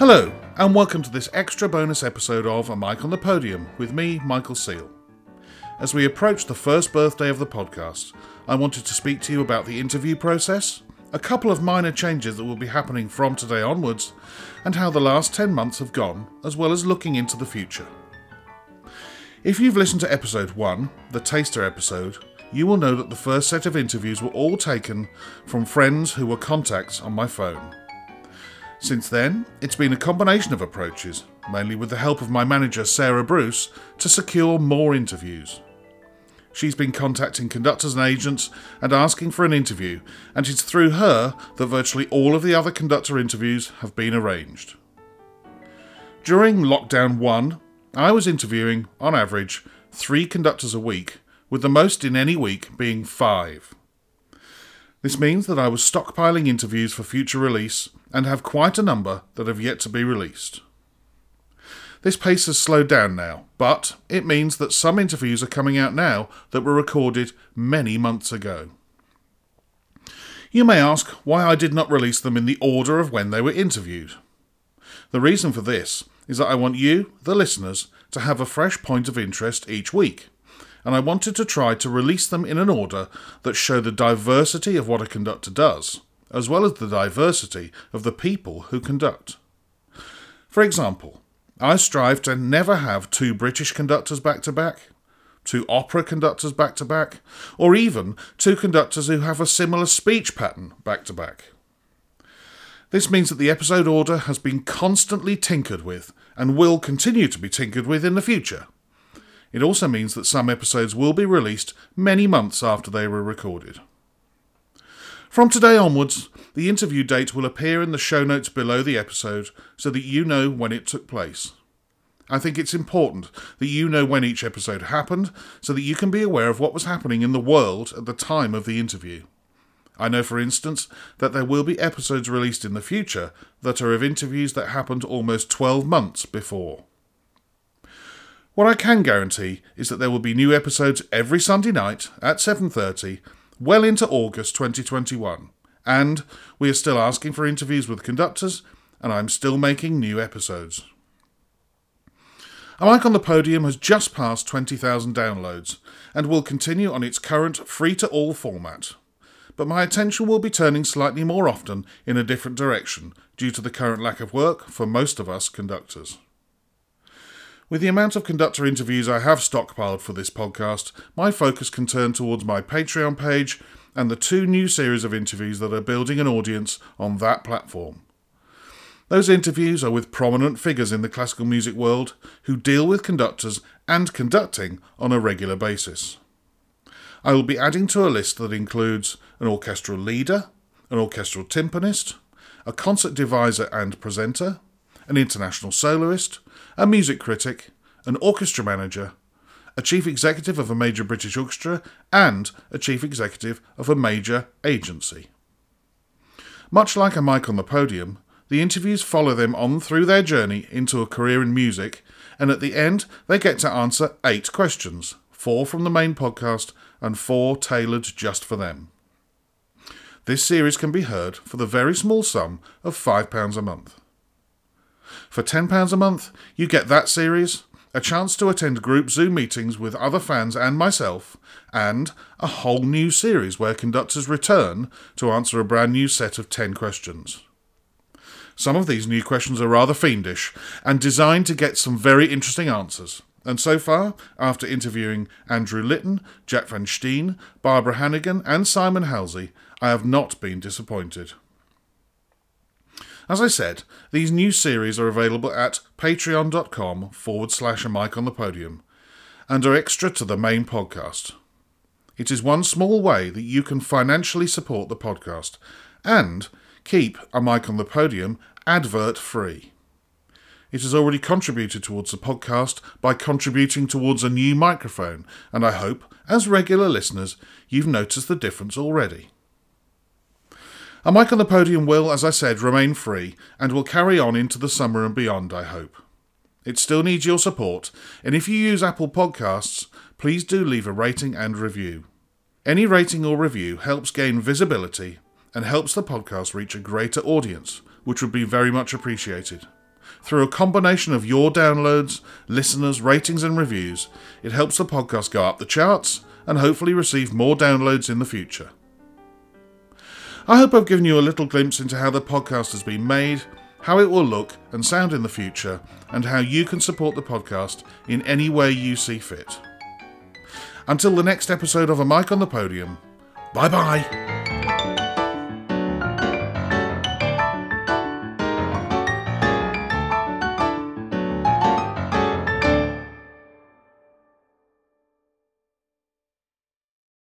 Hello, and welcome to this extra bonus episode of A Mic on the Podium with me, Michael Seal. As we approach the first birthday of the podcast, I wanted to speak to you about the interview process, a couple of minor changes that will be happening from today onwards, and how the last 10 months have gone, as well as looking into the future. If you've listened to episode 1, the taster episode, you will know that the first set of interviews were all taken from friends who were contacts on my phone. Since then, it's been a combination of approaches, mainly with the help of my manager Sarah Bruce, to secure more interviews. She's been contacting conductors and agents and asking for an interview, and it's through her that virtually all of the other conductor interviews have been arranged. During lockdown 1, I was interviewing, on average, three conductors a week, with the most in any week being five. This means that I was stockpiling interviews for future release and have quite a number that have yet to be released. This pace has slowed down now, but it means that some interviews are coming out now that were recorded many months ago. You may ask why I did not release them in the order of when they were interviewed. The reason for this is that I want you, the listeners, to have a fresh point of interest each week, and I wanted to try to release them in an order that show the diversity of what a conductor does, as well as the diversity of the people who conduct. For example, I strive to never have two British conductors back to back, two opera conductors back to back, or even two conductors who have a similar speech pattern back to back. This means that the episode order has been constantly tinkered with and will continue to be tinkered with in the future. It also means that some episodes will be released many months after they were recorded. From today onwards, the interview date will appear in the show notes below the episode so that you know when it took place. I think it's important that you know when each episode happened so that you can be aware of what was happening in the world at the time of the interview. I know, for instance, that there will be episodes released in the future that are of interviews that happened almost 12 months before. What I can guarantee is that there will be new episodes every Sunday night at 7:30 well into August 2021, and we are still asking for interviews with conductors, and I'm still making new episodes. A Mic on the Podium has just passed 20,000 downloads and will continue on its current free to all format. But my attention will be turning slightly more often in a different direction due to the current lack of work for most of us conductors. With the amount of conductor interviews I have stockpiled for this podcast, my focus can turn towards my Patreon page and the two new series of interviews that are building an audience on that platform. Those interviews are with prominent figures in the classical music world who deal with conductors and conducting on a regular basis. I will be adding to a list that includes an orchestral leader, an orchestral timpanist, a concert deviser and presenter, an international soloist, a music critic, an orchestra manager, a chief executive of a major British orchestra, and a chief executive of a major agency. Much like a mic on the podium, the interviews follow them on through their journey into a career in music, and at the end, they get to answer eight questions four from the main podcast and four tailored just for them. This series can be heard for the very small sum of £5 a month. For £10 a month, you get that series, a chance to attend group Zoom meetings with other fans and myself, and a whole new series where conductors return to answer a brand new set of 10 questions. Some of these new questions are rather fiendish and designed to get some very interesting answers. And so far, after interviewing Andrew Litton, Jac van Steen, Barbara Hannigan, and Simon Halsey, I have not been disappointed. As I said, these new series are available at patreon.com forward slash a mic on the podium and are extra to the main podcast. It is one small way that you can financially support the podcast and keep a mic on the podium advert free. It has already contributed towards the podcast by contributing towards a new microphone, and I hope, as regular listeners, you've noticed the difference already. A mic on the podium will, as I said, remain free and will carry on into the summer and beyond, I hope. It still needs your support, and if you use Apple Podcasts, please do leave a rating and review. Any rating or review helps gain visibility and helps the podcast reach a greater audience, which would be very much appreciated. Through a combination of your downloads, listeners, ratings, and reviews, it helps the podcast go up the charts and hopefully receive more downloads in the future. I hope I've given you a little glimpse into how the podcast has been made, how it will look and sound in the future, and how you can support the podcast in any way you see fit. Until the next episode of A Mic on the Podium, bye bye.